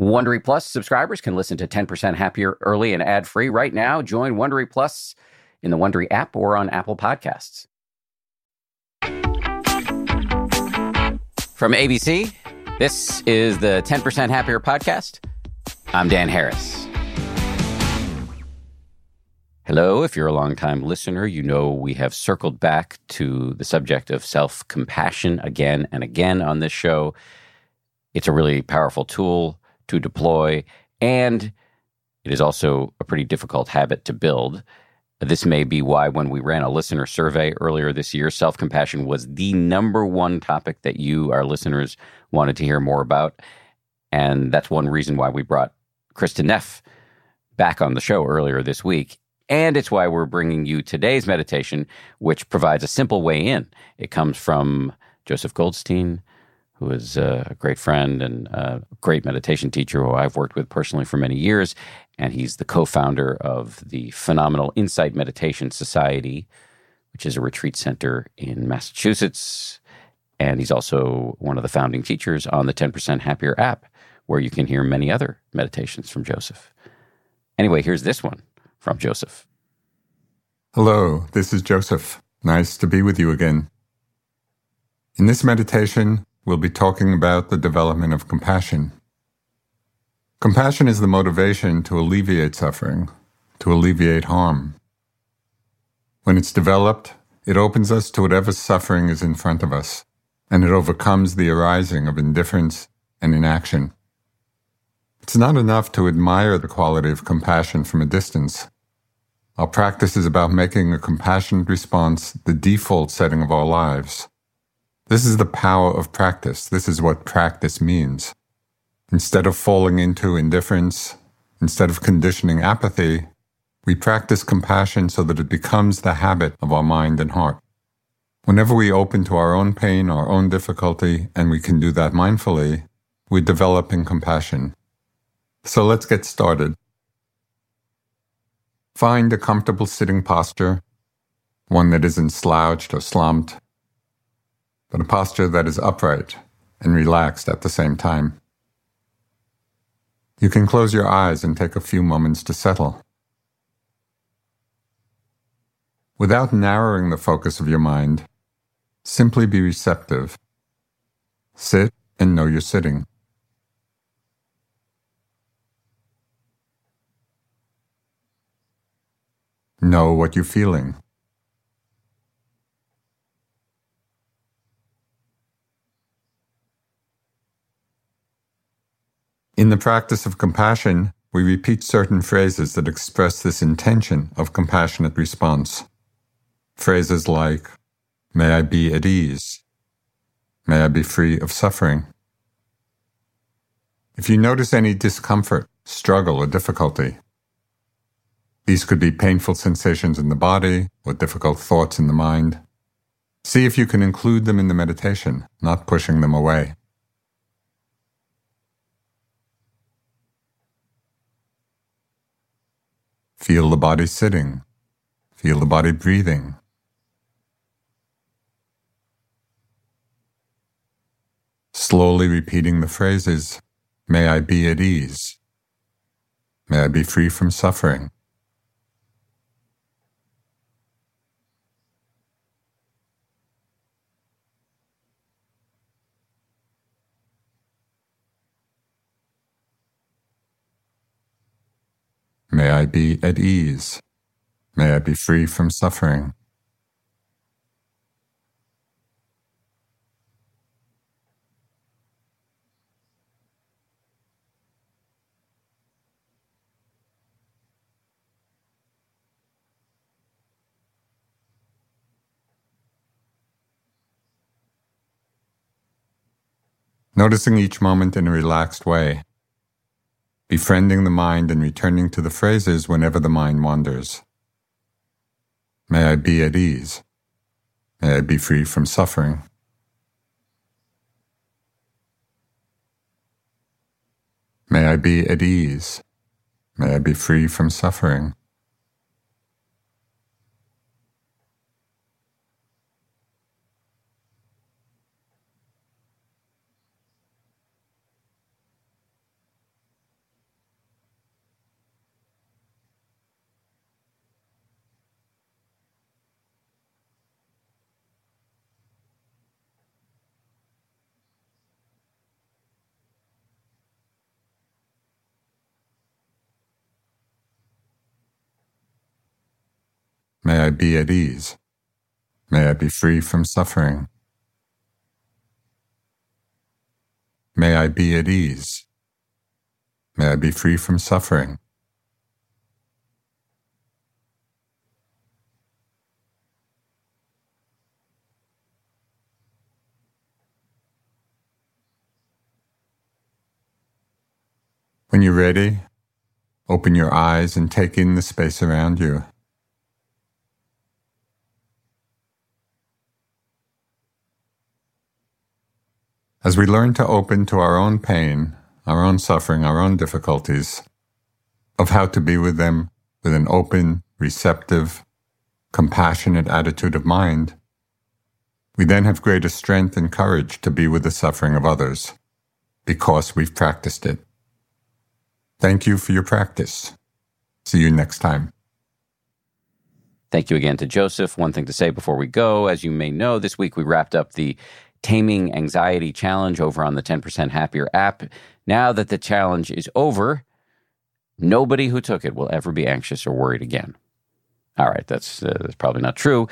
Wondery Plus subscribers can listen to 10% Happier early and ad free right now. Join Wondery Plus in the Wondery app or on Apple Podcasts. From ABC, this is the 10% Happier podcast. I'm Dan Harris. Hello, if you're a longtime listener, you know we have circled back to the subject of self compassion again and again on this show. It's a really powerful tool to deploy, and it is also a pretty difficult habit to build. This may be why, when we ran a listener survey earlier this year, self compassion was the number one topic that you, our listeners, wanted to hear more about. And that's one reason why we brought Kristin Neff back on the show earlier this week. And it's why we're bringing you today's meditation, which provides a simple way in. It comes from Joseph Goldstein, who is uh, a great friend and a great meditation teacher who I've worked with personally for many years. And he's the co founder of the Phenomenal Insight Meditation Society, which is a retreat center in Massachusetts. And he's also one of the founding teachers on the 10% Happier app, where you can hear many other meditations from Joseph. Anyway, here's this one from Joseph. Hello, this is Joseph. Nice to be with you again. In this meditation, we'll be talking about the development of compassion. Compassion is the motivation to alleviate suffering, to alleviate harm. When it's developed, it opens us to whatever suffering is in front of us, and it overcomes the arising of indifference and inaction. It's not enough to admire the quality of compassion from a distance. Our practice is about making a compassionate response the default setting of our lives. This is the power of practice. This is what practice means. Instead of falling into indifference, instead of conditioning apathy, we practice compassion so that it becomes the habit of our mind and heart. Whenever we open to our own pain, our own difficulty, and we can do that mindfully, we're developing compassion. So let's get started. Find a comfortable sitting posture, one that isn't slouched or slumped, but a posture that is upright and relaxed at the same time. You can close your eyes and take a few moments to settle. Without narrowing the focus of your mind, simply be receptive. Sit and know you're sitting. Know what you're feeling. In the practice of compassion, we repeat certain phrases that express this intention of compassionate response. Phrases like, May I be at ease. May I be free of suffering. If you notice any discomfort, struggle, or difficulty, these could be painful sensations in the body or difficult thoughts in the mind. See if you can include them in the meditation, not pushing them away. Feel the body sitting. Feel the body breathing. Slowly repeating the phrases, May I be at ease. May I be free from suffering. May I be at ease. May I be free from suffering. Noticing each moment in a relaxed way befriending the mind and returning to the phrases whenever the mind wanders. May I be at ease. May I be free from suffering. May I be at ease. May I be free from suffering. May I be at ease. May I be free from suffering. May I be at ease. May I be free from suffering. When you're ready, open your eyes and take in the space around you. As we learn to open to our own pain, our own suffering, our own difficulties, of how to be with them with an open, receptive, compassionate attitude of mind, we then have greater strength and courage to be with the suffering of others because we've practiced it. Thank you for your practice. See you next time. Thank you again to Joseph. One thing to say before we go as you may know, this week we wrapped up the Taming Anxiety Challenge over on the 10% Happier app. Now that the challenge is over, nobody who took it will ever be anxious or worried again. All right, that's, uh, that's probably not true.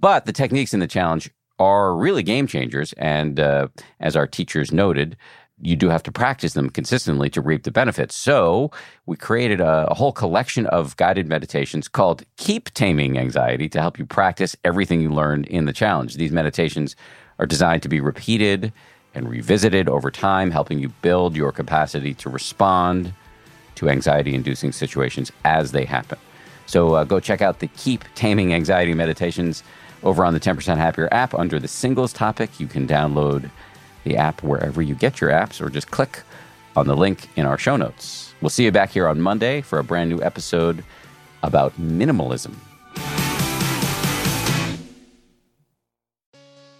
But the techniques in the challenge are really game changers. And uh, as our teachers noted, you do have to practice them consistently to reap the benefits. So we created a, a, whole collection of guided meditations called Keep Taming Anxiety to help you practice everything you learned in the challenge. These meditations are designed to be repeated and revisited over time, helping you build your capacity to respond to anxiety inducing situations as they happen. So uh, go check out the Keep Taming Anxiety meditations over on the 10% Happier app under the singles topic. You can download the app wherever you get your apps, or just click on the link in our show notes. We'll see you back here on Monday for a brand new episode about minimalism.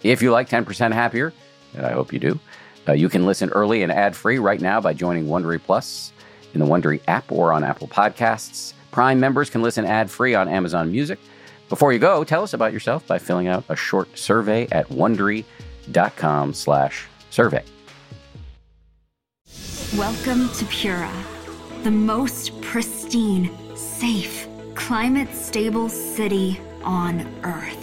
If you like 10% Happier, and I hope you do, uh, you can listen early and ad free right now by joining Wondery Plus in the Wondery app or on Apple Podcasts. Prime members can listen ad free on Amazon Music. Before you go, tell us about yourself by filling out a short survey at wondery.com slash survey. Welcome to Pura, the most pristine, safe, climate stable city on Earth.